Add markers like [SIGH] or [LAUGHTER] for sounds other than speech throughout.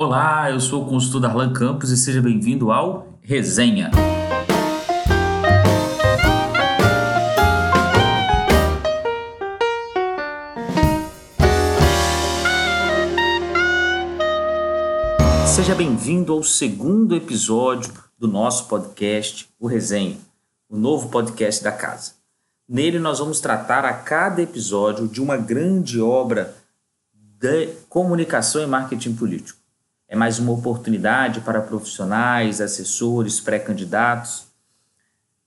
Olá, eu sou o consultor Darlan Campos e seja bem-vindo ao Resenha. Seja bem-vindo ao segundo episódio do nosso podcast, o Resenha, o novo podcast da casa. Nele nós vamos tratar a cada episódio de uma grande obra de comunicação e marketing político é mais uma oportunidade para profissionais, assessores, pré-candidatos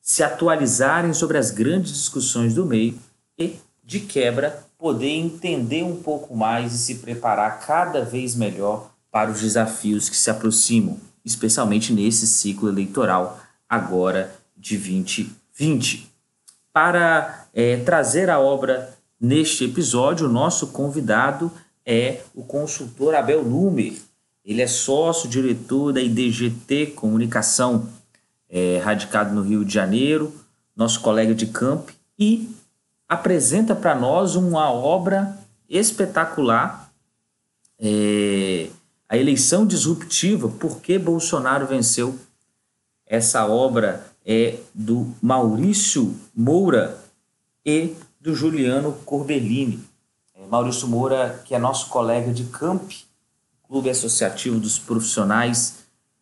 se atualizarem sobre as grandes discussões do meio e, de quebra, poder entender um pouco mais e se preparar cada vez melhor para os desafios que se aproximam, especialmente nesse ciclo eleitoral agora de 2020. Para é, trazer a obra neste episódio, o nosso convidado é o consultor Abel Lumer, ele é sócio-diretor da IDGT Comunicação, é, radicado no Rio de Janeiro, nosso colega de campo, e apresenta para nós uma obra espetacular, é, a eleição disruptiva, por que Bolsonaro venceu. Essa obra é do Maurício Moura e do Juliano Corbellini. É, Maurício Moura, que é nosso colega de campo, Clube Associativo dos Profissionais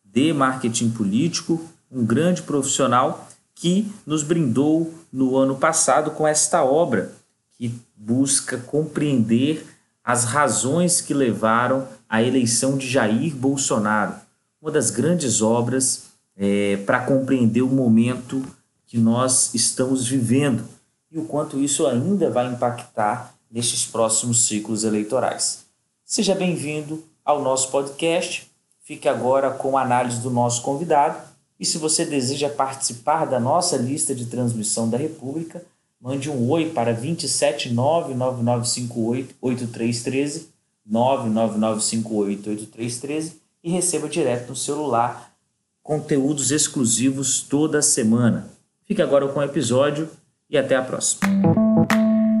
de Marketing Político, um grande profissional que nos brindou no ano passado com esta obra, que busca compreender as razões que levaram à eleição de Jair Bolsonaro. Uma das grandes obras é, para compreender o momento que nós estamos vivendo e o quanto isso ainda vai impactar nestes próximos ciclos eleitorais. Seja bem-vindo ao nosso podcast. Fique agora com a análise do nosso convidado. E se você deseja participar da nossa lista de transmissão da República, mande um oi para 27999588313, 999588313 e receba direto no celular conteúdos exclusivos toda semana. Fique agora com o episódio e até a próxima.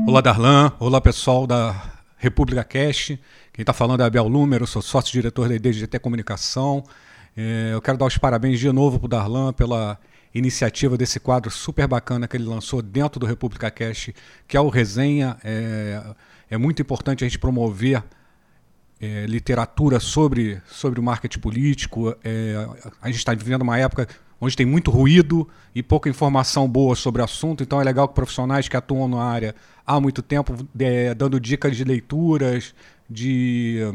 Olá, Darlan. Olá, pessoal da República Cast. Quem está falando é Abel Número, sou sócio-diretor da IDGT Comunicação. É, eu quero dar os parabéns de novo para o Darlan pela iniciativa desse quadro super bacana que ele lançou dentro do República Cast, que é o Resenha. É, é muito importante a gente promover é, literatura sobre, sobre o marketing político. É, a gente está vivendo uma época onde tem muito ruído e pouca informação boa sobre o assunto, então é legal que profissionais que atuam na área há muito tempo, é, dando dicas de leituras, de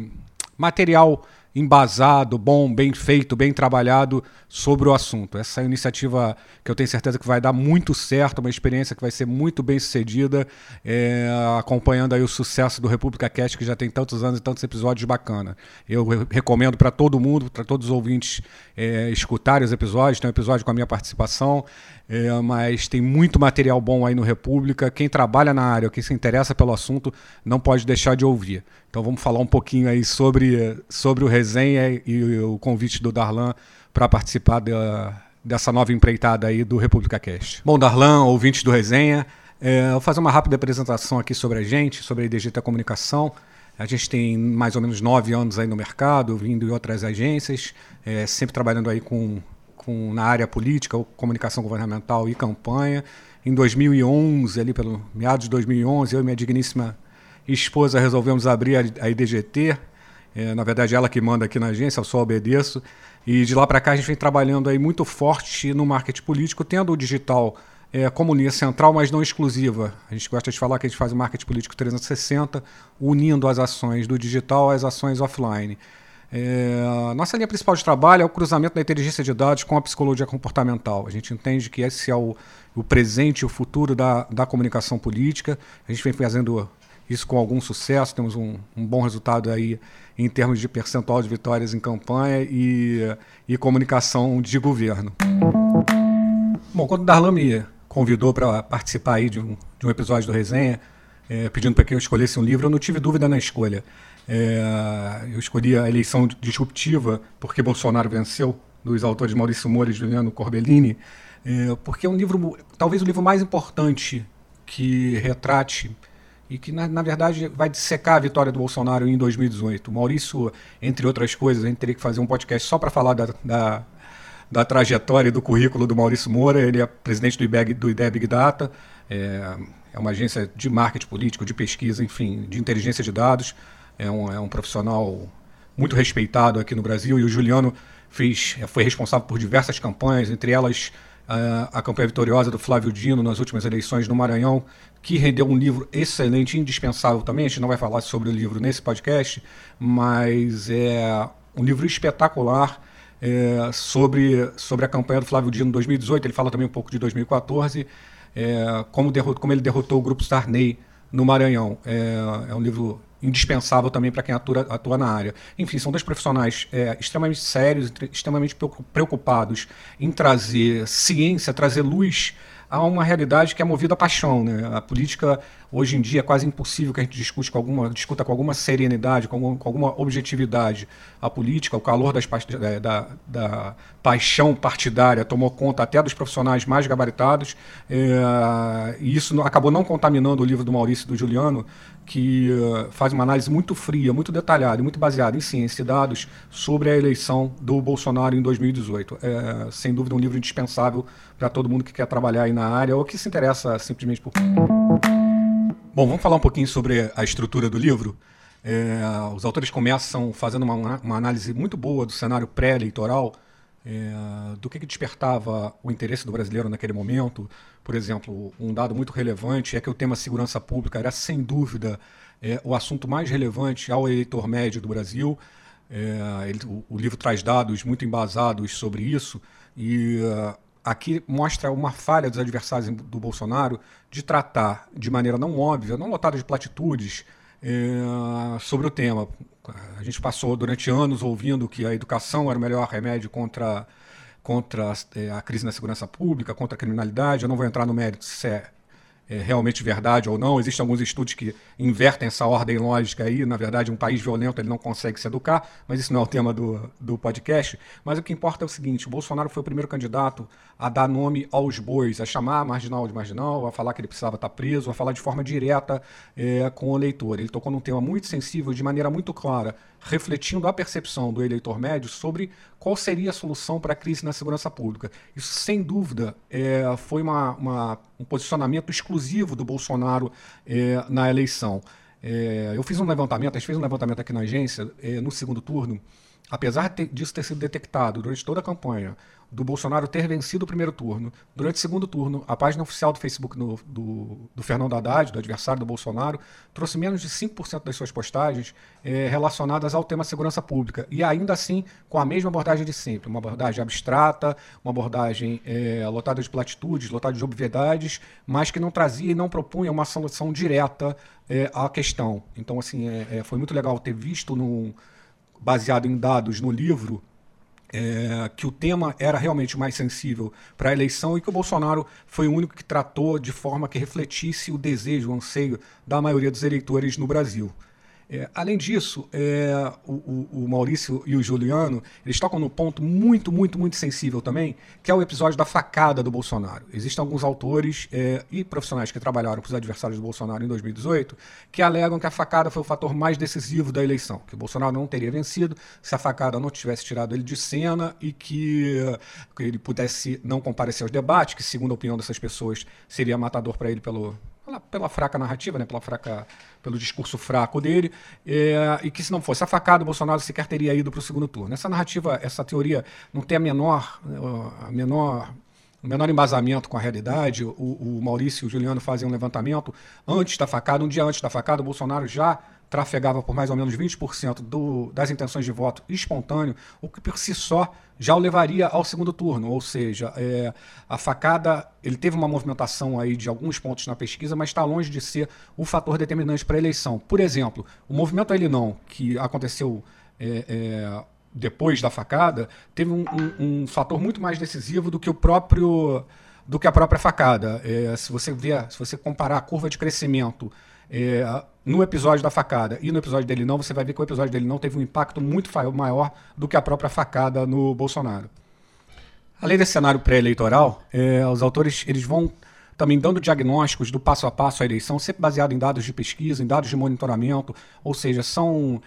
material embasado, bom, bem feito, bem trabalhado sobre o assunto. Essa é iniciativa que eu tenho certeza que vai dar muito certo, uma experiência que vai ser muito bem sucedida, é, acompanhando aí o sucesso do República Cast, que já tem tantos anos e tantos episódios bacana. Eu recomendo para todo mundo, para todos os ouvintes é, escutarem os episódios, tem um episódio com a minha participação, é, mas tem muito material bom aí no República. Quem trabalha na área, quem se interessa pelo assunto, não pode deixar de ouvir. Então vamos falar um pouquinho aí sobre, sobre o resenha e o convite do Darlan para participar da, dessa nova empreitada aí do República Cast. Bom, Darlan, ouvintes do resenha, é, vou fazer uma rápida apresentação aqui sobre a gente, sobre a IDGT Comunicação. A gente tem mais ou menos nove anos aí no mercado, vindo em outras agências, é, sempre trabalhando aí com com, na área política, comunicação governamental e campanha. Em 2011, ali pelo meados de 2011, eu e minha digníssima esposa resolvemos abrir a, a IDGT. É, na verdade, ela que manda aqui na agência, eu só obedeço. E de lá para cá a gente vem trabalhando aí muito forte no marketing político, tendo o digital é, como linha central, mas não exclusiva. A gente gosta de falar que a gente faz o marketing político 360, unindo as ações do digital às ações offline. É, nossa linha principal de trabalho é o cruzamento da inteligência de dados com a psicologia comportamental. A gente entende que esse é o, o presente e o futuro da, da comunicação política. A gente vem fazendo isso com algum sucesso, temos um, um bom resultado aí em termos de percentual de vitórias em campanha e, e comunicação de governo. Bom, quando o Darlan me convidou para participar aí de um, de um episódio do Resenha, é, pedindo para que eu escolhesse um livro, eu não tive dúvida na escolha. É, eu escolhi a eleição disruptiva porque Bolsonaro venceu, dos autores Maurício Moura e Juliano Corbellini, é, porque é um livro, talvez o livro mais importante que retrate e que, na, na, verdade, vai dissecar a vitória do Bolsonaro em 2018. O Maurício, entre outras coisas, a gente teria que fazer um podcast só para falar da, da, da, trajetória e do currículo do Maurício Moura. Ele é presidente do IBEG, do IDEA Big Data, é, é, uma agência de marketing político, de pesquisa, enfim, de inteligência de dados. É um, é um profissional muito respeitado aqui no Brasil e o Juliano fez, foi responsável por diversas campanhas, entre elas a, campanha vitoriosa do Flávio Dino nas últimas eleições no Maranhão, que rendeu um livro excelente, indispensável também. A gente não vai falar sobre o livro nesse podcast, mas é um livro espetacular é, sobre, sobre a campanha do Flávio Dino em 2018. Ele fala também um pouco de 2014, é, como, derrot, como ele derrotou o grupo Sarney no Maranhão. É, é um livro indispensável também para quem atua, atua, na área. Enfim, são dois profissionais é, extremamente sérios, extremamente preocupados em trazer ciência, trazer luz a uma realidade que é movida a paixão. Né? A política, hoje em dia, é quase impossível que a gente discute com alguma, discuta com alguma serenidade, com alguma, com alguma objetividade. A política, o calor das, da, da, paixão partidária tomou conta até dos profissionais mais gabaritados, é, e isso acabou não contaminando o livro do Maurício e do Juliano, que uh, faz uma análise muito fria, muito detalhada e muito baseada em ciência e dados sobre a eleição do Bolsonaro em 2018. É, sem dúvida, um livro indispensável para todo mundo que quer trabalhar aí na área ou que se interessa simplesmente por. Bom, vamos falar um pouquinho sobre a estrutura do livro. É, os autores começam fazendo uma, uma análise muito boa do cenário pré-eleitoral é, do que, que, despertava o interesse do brasileiro naquele momento. Por exemplo, um dado muito relevante é que o tema segurança pública era, sem dúvida, é, o assunto mais relevante ao eleitor médio do Brasil. É, ele, o, o, livro traz dados muito embasados sobre isso e uh, aqui mostra uma falha dos adversários do Bolsonaro de tratar de maneira não óbvia, não lotada de platitudes, é, sobre o tema. A gente passou durante anos ouvindo que a educação era o melhor remédio contra, contra é, a crise na segurança pública, contra a criminalidade. Eu não vou entrar no mérito se é é realmente verdade ou não. Existem alguns estudos que invertem essa ordem lógica aí. Na verdade, um país violento ele não consegue se educar, mas isso não é o tema do, do podcast. Mas o que importa é o seguinte: o Bolsonaro foi o primeiro candidato a dar nome aos bois, a chamar marginal de marginal, a falar que ele precisava estar preso, a falar de forma direta é, com o eleitor. Ele tocou num tema muito sensível, de maneira muito clara, refletindo a percepção do eleitor médio sobre qual seria a solução para a crise na segurança pública. Isso, sem dúvida, é, foi uma, uma, um posicionamento exclusivo do Bolsonaro é, na eleição. É, eu fiz um levantamento, a gente fez um levantamento aqui na agência, é, no segundo turno, apesar disso ter sido detectado durante toda a campanha, do Bolsonaro ter vencido o primeiro turno. Durante o segundo turno, a página oficial do Facebook no, do, do, Fernando Haddad, do adversário do Bolsonaro, trouxe menos de 5% das suas postagens é, relacionadas ao tema segurança pública. E ainda assim, com a mesma abordagem de sempre. Uma abordagem abstrata, uma abordagem é, lotada de platitudes, lotada de obviedades, mas que não trazia e não propunha uma solução direta é, à questão. Então, assim, foi muito legal ter visto, no, baseado em dados no livro, é, que o tema era realmente mais sensível para a eleição e que o Bolsonaro foi o único que tratou de forma que refletisse o desejo, o anseio da maioria dos eleitores no Brasil. É, além disso, é, o, o, Maurício e o Juliano eles tocam num ponto muito, muito, muito sensível também, que é o episódio da facada do Bolsonaro. Existem alguns autores é, e profissionais que trabalharam para os adversários do Bolsonaro em 2018 que alegam que a facada foi o fator mais decisivo da eleição, que o Bolsonaro não teria vencido se a facada não tivesse tirado ele de cena e que, que ele pudesse não comparecer aos debates, que, segundo a opinião dessas pessoas, seria matador para ele pelo, pela, pela, fraca narrativa, né, pela fraca, pelo discurso fraco dele, é, e que se não fosse a facada, o Bolsonaro sequer teria ido para o segundo turno. Essa narrativa, essa teoria não tem a menor, a menor o menor embasamento com a realidade. O, o Maurício e o Juliano fazem um levantamento antes da facada, um dia antes da facada, o Bolsonaro já trafegava por mais ou menos 20% do, das intenções de voto espontâneo, o que por si só já o levaria ao segundo turno. Ou seja, é, a facada, ele teve uma movimentação aí de alguns pontos na pesquisa, mas está longe de ser o fator determinante para a eleição. Por exemplo, o movimento Ele Não, que aconteceu é, é, depois da facada, teve um, um, um, fator muito mais decisivo do que o próprio do que a própria facada. É, se você ver, se você comparar a curva de crescimento é, no episódio da facada e no episódio dele não, você vai ver que o episódio dele não teve um impacto muito maior do que a própria facada no Bolsonaro. Além desse cenário pré-eleitoral, é, os autores eles vão também dando diagnósticos do passo a passo à eleição, sempre baseado em dados de pesquisa, em dados de monitoramento, ou seja, são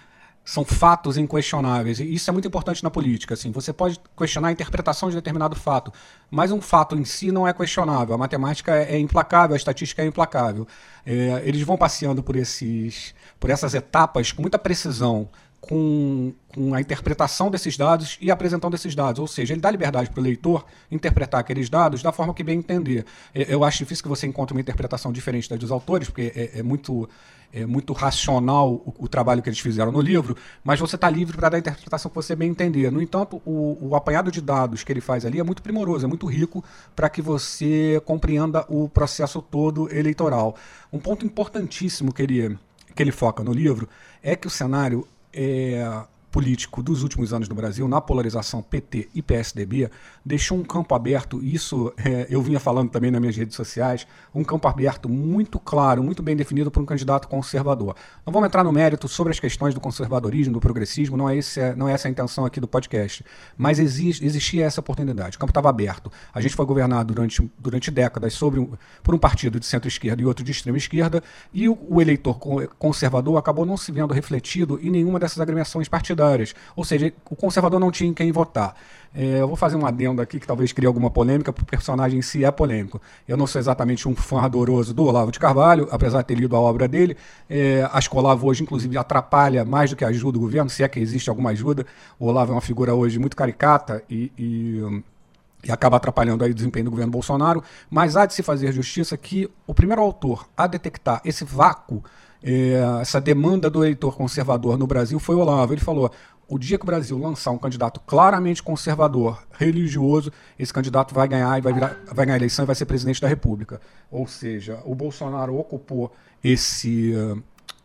são fatos inquestionáveis. E isso é muito importante na política. Assim. Você pode questionar a interpretação de determinado fato, mas um fato em si não é questionável. A matemática é implacável, a estatística é implacável. É, eles vão passeando por, esses, por essas etapas com muita precisão com, com, a interpretação desses dados e a apresentação desses dados. Ou seja, ele dá liberdade para o leitor interpretar aqueles dados da forma que bem entender. É, eu acho difícil que você encontre uma interpretação diferente da dos autores, porque é, é muito, é muito racional o, o, trabalho que eles fizeram no livro, mas você está livre para dar a interpretação que você bem entender. No entanto, o, o apanhado de dados que ele faz ali é muito primoroso, é muito rico para que você compreenda o processo todo eleitoral. Um ponto importantíssimo que ele, que ele foca no livro é que o cenário é, político dos últimos anos no Brasil, na polarização PT e PSDB, deixou um campo aberto, isso é, eu vinha falando também nas minhas redes sociais, um campo aberto muito claro, muito bem definido por um candidato conservador. Não vamos entrar no mérito sobre as questões do conservadorismo, do progressismo, não é, esse, não é essa a intenção aqui do podcast, mas existe, existia essa oportunidade, o campo estava aberto. A gente foi governado durante, durante décadas sobre um, por um partido de centro-esquerda e outro de extrema-esquerda, e o, o eleitor conservador acabou não se vendo refletido em nenhuma dessas agremiações partidárias partidárias. Ou seja, o conservador não tinha em quem votar. É, eu vou fazer um adendo aqui que talvez crie alguma polêmica, porque o personagem em si é polêmico. Eu não sou exatamente um fã adoroso do Olavo de Carvalho, apesar de ter lido a obra dele. É, acho que o Olavo hoje, inclusive, atrapalha mais do que ajuda o governo, se é que existe alguma ajuda. O Olavo é uma figura hoje muito caricata e, e e acaba atrapalhando aí o desempenho do governo Bolsonaro, mas há de se fazer justiça que o primeiro autor a detectar esse vácuo é, essa demanda do eleitor conservador no Brasil foi o Olavo. Ele falou: o dia que o Brasil lançar um candidato claramente conservador, religioso, esse candidato vai ganhar e vai, virar, vai ganhar a eleição e vai ser presidente da República. Ou seja, o Bolsonaro ocupou esse,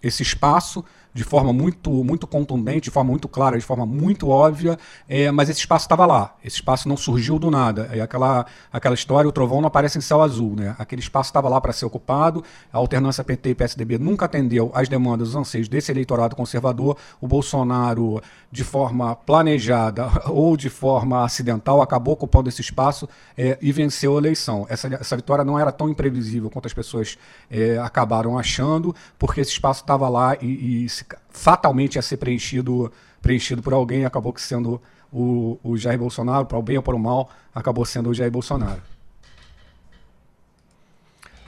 esse espaço de forma muito, muito contundente, de forma muito clara, de forma muito óbvia, é, mas esse espaço estava lá. Esse espaço não surgiu do nada. É aquela, aquela história, o trovão não aparece em céu azul. Né? Aquele espaço estava lá para ser ocupado, a alternância PT e PSDB nunca atendeu às demandas, os anseios desse eleitorado conservador. O Bolsonaro, de forma planejada [LAUGHS] ou de forma acidental, acabou ocupando esse espaço é, e venceu a eleição. Essa, essa vitória não era tão imprevisível quanto as pessoas é, acabaram achando, porque esse espaço estava lá e, e se fatalmente ia ser preenchido, preenchido por alguém, acabou sendo o, o Jair Bolsonaro, para o bem ou para o mal, acabou sendo o Jair Bolsonaro.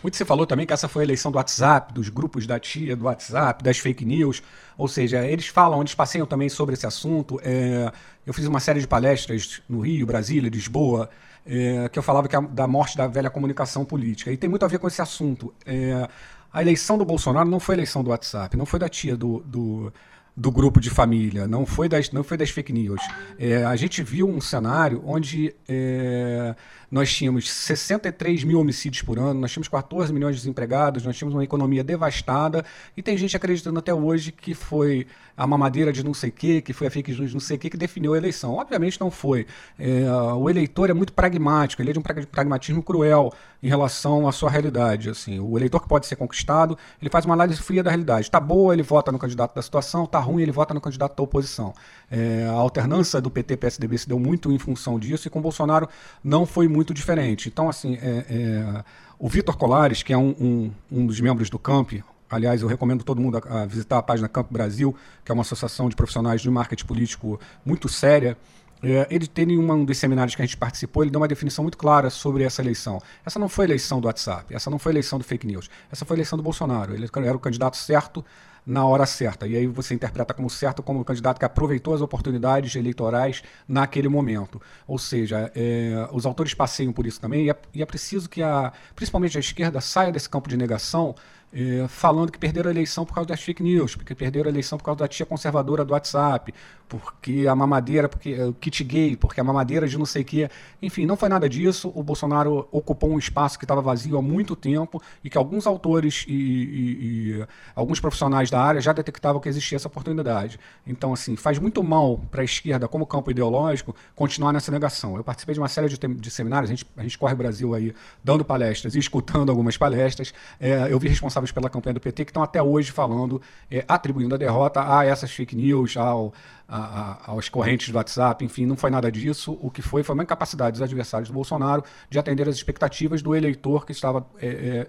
Muito se falou também que essa foi a eleição do WhatsApp, dos grupos da tia, do WhatsApp, das fake news. Ou seja, eles falam, eles passeiam também sobre esse assunto. É, eu fiz uma série de palestras no Rio, Brasília, Lisboa, é, que eu falava que a, da morte da velha comunicação política. E tem muito a ver com esse assunto. É, a eleição do Bolsonaro não foi eleição do WhatsApp, não foi da tia do, do, do grupo de família, não foi das, não foi das fake news. É, a gente viu um cenário onde é, nós tínhamos 63 mil homicídios por ano, nós tínhamos 14 milhões de desempregados, nós tínhamos uma economia devastada e tem gente acreditando até hoje que foi a mamadeira de não sei o que, que foi a fake news de não sei o que que definiu a eleição. Obviamente não foi. É, o eleitor é muito pragmático, ele é de um pragmatismo cruel em relação à sua realidade. Assim, o eleitor que pode ser conquistado, ele faz uma análise fria da realidade. Está boa, ele vota no candidato da situação, está ruim, ele vota no candidato da oposição. É, a alternância do PT-PSDB se deu muito em função disso e com Bolsonaro não foi muito diferente. Então, assim, é, é, o Vitor Colares, que é um, um, um, dos membros do CAMP, aliás, eu recomendo todo mundo a, a visitar a página Camp Brasil, que é uma associação de profissionais de marketing político muito séria. É, ele tem um dos seminários que a gente participou, ele deu uma definição muito clara sobre essa eleição. Essa não foi eleição do WhatsApp, essa não foi eleição do fake news, essa foi eleição do Bolsonaro. Ele era o candidato certo na hora certa. E aí você interpreta como certo como o candidato que aproveitou as oportunidades eleitorais naquele momento. Ou seja, é, os autores passeiam por isso também, e é, e é preciso que, a, principalmente a esquerda, saia desse campo de negação é, falando que perderam a eleição por causa das fake news, porque perderam a eleição por causa da tia conservadora do WhatsApp, porque a mamadeira, porque é, o kit gay, porque a mamadeira de não sei o quê. Enfim, não foi nada disso. O Bolsonaro ocupou um espaço que estava vazio há muito tempo e que alguns autores e, e, e alguns profissionais da área já detectavam que existia essa oportunidade. Então, assim, faz muito mal para a esquerda, como campo ideológico, continuar nessa negação. Eu participei de uma série de, de seminários, a gente, a gente corre o Brasil aí dando palestras e escutando algumas palestras. É, eu vi responsáveis pela campanha do PT que estão até hoje falando, é, atribuindo a derrota a essas fake news, ao, a, a, aos correntes do WhatsApp, enfim, não foi nada disso. O que foi foi uma incapacidade dos adversários do Bolsonaro de atender as expectativas do eleitor que estava. É,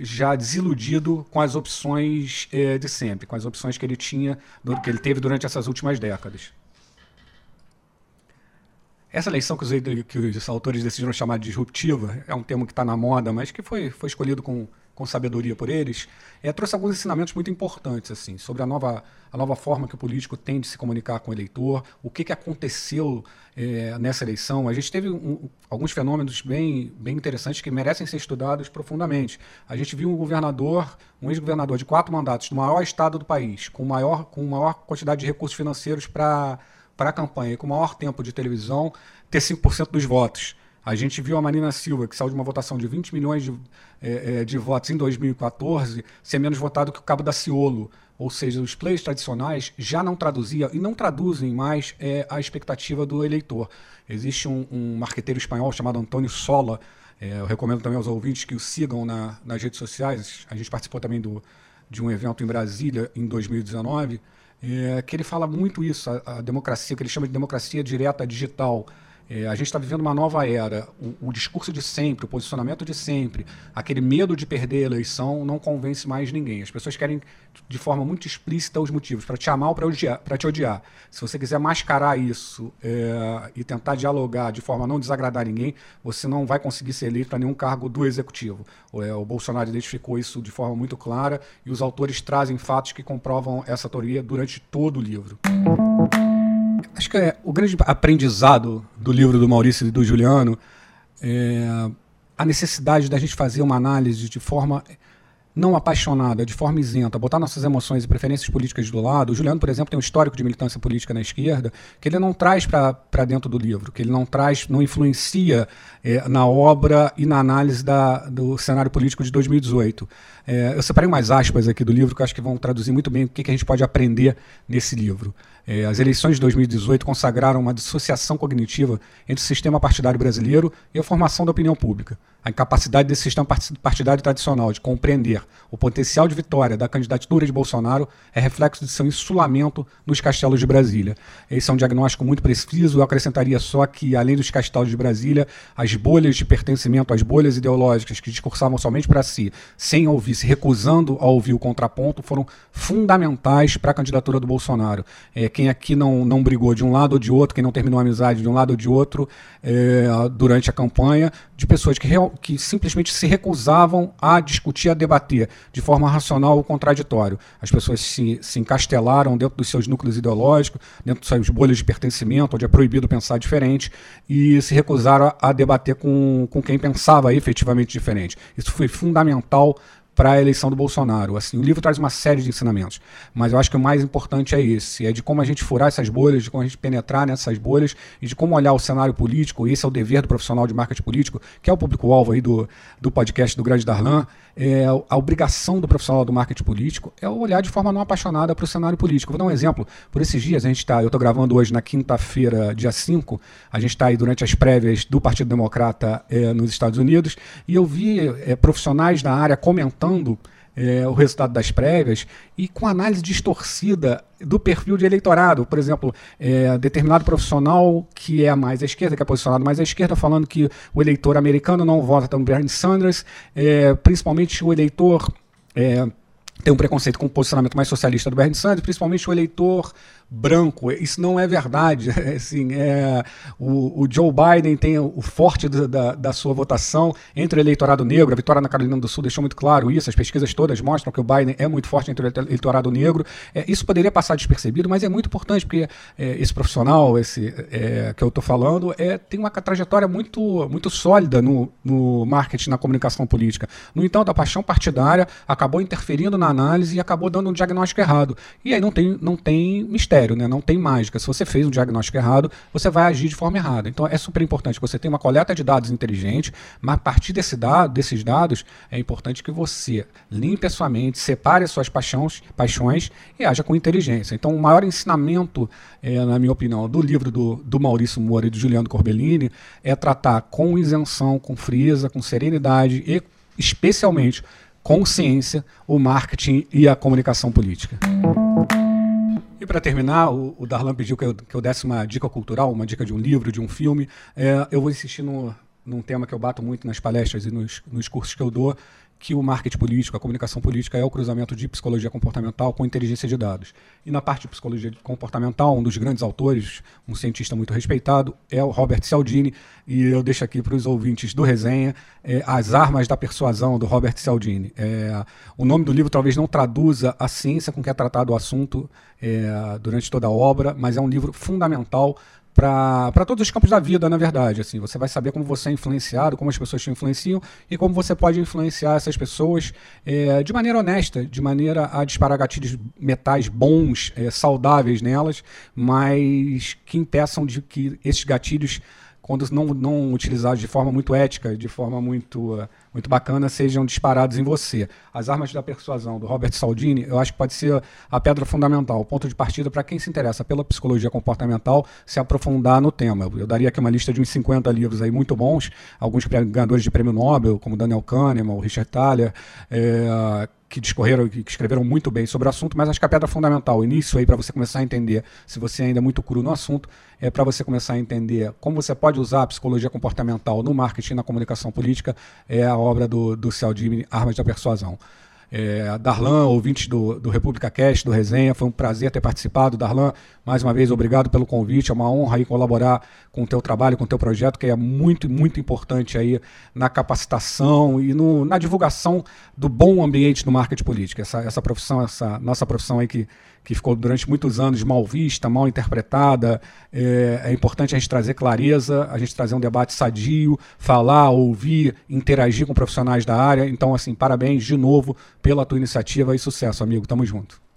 já desiludido com as opções de sempre, com as opções que ele tinha, que ele teve durante essas últimas décadas. Essa eleição que os, que os autores decidiram chamar de disruptiva é um termo que está na moda, mas que foi, foi escolhido com com sabedoria por eles, é, trouxe alguns ensinamentos muito importantes assim sobre a nova, a nova forma que o político tem de se comunicar com o eleitor, o que, que aconteceu é, nessa eleição. A gente teve um, alguns fenômenos bem, bem interessantes que merecem ser estudados profundamente. A gente viu um governador, um ex-governador de quatro mandatos do maior estado do país, com maior, com maior quantidade de recursos financeiros para a campanha, com maior tempo de televisão, ter 5% dos votos. A gente viu a Marina Silva, que saiu de uma votação de 20 milhões de, é, de votos em 2014, ser menos votado que o Cabo da Ciolo. Ou seja, os players tradicionais já não traduziam e não traduzem mais é, a expectativa do eleitor. Existe um, um marqueteiro espanhol chamado Antônio Sola, é, eu recomendo também aos ouvintes que o sigam na, nas redes sociais. A gente participou também do, de um evento em Brasília em 2019, é, que ele fala muito isso, a, a democracia, que ele chama de democracia direta digital. É, a gente está vivendo uma nova era. O, o, discurso de sempre, o posicionamento de sempre, aquele medo de perder a eleição não convence mais ninguém. As pessoas querem, de forma muito explícita, os motivos para te amar ou para te odiar. Se você quiser mascarar isso é, e tentar dialogar de forma a não desagradar ninguém, você não vai conseguir ser eleito para nenhum cargo do executivo. É, o Bolsonaro identificou isso de forma muito clara e os autores trazem fatos que comprovam essa teoria durante todo o livro. Acho que é o grande aprendizado do livro do Maurício e do Juliano é a necessidade da gente fazer uma análise de forma não apaixonada, de forma isenta, botar nossas emoções e preferências políticas do lado. O Juliano, por exemplo, tem um histórico de militância política na esquerda que ele não traz para dentro do livro, que ele não traz, não influencia é, na obra e na análise da, do cenário político de 2018. É, eu separei umas aspas aqui do livro que eu acho que vão traduzir muito bem o que, que a gente pode aprender nesse livro. É, as eleições de 2018 consagraram uma dissociação cognitiva entre o sistema partidário brasileiro e a formação da opinião pública. A incapacidade desse sistema partidário tradicional de compreender o potencial de vitória da candidatura de Bolsonaro é reflexo de seu insulamento nos castelos de Brasília. Esse é um diagnóstico muito preciso. Eu acrescentaria só que, além dos castelos de Brasília, as bolhas de pertencimento, as bolhas ideológicas que discursavam somente para si, sem ouvir, se recusando a ouvir o contraponto, foram fundamentais para a candidatura do Bolsonaro. É, quem aqui não, não brigou de um lado ou de outro, quem não terminou a amizade de um lado ou de outro é, durante a campanha, de pessoas que, real, que simplesmente se recusavam a discutir, a debater de forma racional ou contraditório. As pessoas se, se encastelaram dentro dos seus núcleos ideológicos, dentro dos seus bolhas de pertencimento, onde é proibido pensar diferente, e se recusaram a, a debater com, com quem pensava efetivamente diferente. Isso foi fundamental para a eleição do Bolsonaro. Assim, o livro traz uma série de ensinamentos, mas eu acho que o mais importante é esse, é de como a gente furar essas bolhas, de como a gente penetrar nessas bolhas e de como olhar o cenário político, esse é o dever do profissional de marketing político, que é o público-alvo aí do, do podcast do Grande Darlan, é, a obrigação do profissional do marketing político é olhar de forma não apaixonada para o cenário político. Vou dar um exemplo. Por esses dias, a gente está, eu estou gravando hoje na quinta-feira, dia 5, a gente está aí durante as prévias do Partido Democrata é, nos Estados Unidos, e eu vi é, profissionais da área comentando é, o resultado das prévias e com análise distorcida do perfil de eleitorado. Por exemplo, é, determinado profissional que é mais à esquerda, que é posicionado mais à esquerda, falando que o eleitor americano não vota no Bernie Sanders, é, principalmente o eleitor. É, tem um preconceito com o posicionamento mais socialista do Bernie Sanders, principalmente o eleitor branco. Isso não é verdade. [LAUGHS] Assim, é, o, o, Joe Biden tem o, forte da, da, da, sua votação entre o eleitorado negro. A vitória na Carolina do Sul deixou muito claro isso. As pesquisas todas mostram que o Biden é muito forte entre o eleitorado negro. É, isso poderia passar despercebido, mas é muito importante porque é, esse profissional, esse é, que eu estou falando, é, tem uma trajetória muito, muito sólida no, no marketing, na comunicação política. No entanto, a paixão partidária acabou interferindo na análise e acabou dando um diagnóstico errado. E aí não tem, não tem mistério critério, né? não tem mágica. Se você fez um diagnóstico errado, você vai agir de forma errada. Então é super importante que você tenha uma coleta de dados inteligente, mas a partir desse dado, desses dados, é importante que você limpe a sua mente, separe as suas paixões, paixões e haja com inteligência. Então o maior ensinamento, é, na minha opinião, do livro do, do Maurício Moura e do Juliano Corbellini é tratar com isenção, com frieza, com serenidade e especialmente consciência, o marketing e a comunicação política. E para terminar, o, o, Darlan pediu que eu, que eu, desse uma dica cultural, uma dica de um livro, de um filme. É, eu vou insistir no, num tema que eu bato muito nas palestras e nos, nos cursos que eu dou, que o marketing político, a comunicação política é o cruzamento de psicologia comportamental com inteligência de dados. E na parte de psicologia comportamental, um dos grandes autores, um cientista muito respeitado, é o Robert Cialdini, e eu deixo aqui para os ouvintes do resenha é, As Armas da Persuasão, do Robert Cialdini. É, o nome do livro talvez não traduza a ciência com que é tratado o assunto é, durante toda a obra, mas é um livro fundamental para todos os campos da vida, na verdade. Assim, você vai saber como você é influenciado, como as pessoas te influenciam e como você pode influenciar essas pessoas é, de maneira honesta, de maneira a disparar gatilhos metais bons, é, saudáveis nelas, mas que impeçam de que esses gatilhos quando não, não utilizados de forma muito ética, de forma muito, muito bacana, sejam disparados em você. As Armas da Persuasão, do Robert Saldini, eu acho que pode ser a pedra fundamental, o ponto de partida para quem se interessa pela psicologia comportamental se aprofundar no tema. Eu daria aqui uma lista de uns 50 livros aí muito bons, alguns ganhadores de prêmio Nobel, como Daniel Kahneman, o Richard Thaler, é, que discorreram, que escreveram muito bem sobre o assunto, mas acho que a pedra fundamental, o início aí para você começar a entender, se você ainda é muito cru no assunto, é para você começar a entender como você pode usar a psicologia comportamental no marketing, na comunicação política, é a obra do, do Cialdini, Armas da Persuasão. É, Darlan, ouvinte do, do República Cast, do Resenha, foi um prazer ter participado. Darlan, mais uma vez, obrigado pelo convite. É uma honra aí colaborar com o teu trabalho, com o teu projeto, que é muito, muito importante aí na capacitação e no, na divulgação do bom ambiente no marketing político. Essa, essa profissão, essa nossa profissão aí que que ficou durante muitos anos mal vista, mal interpretada. É, é, importante a gente trazer clareza, a gente trazer um debate sadio, falar, ouvir, interagir com profissionais da área. Então, assim, parabéns de novo pela tua iniciativa e sucesso, amigo. Tamo junto.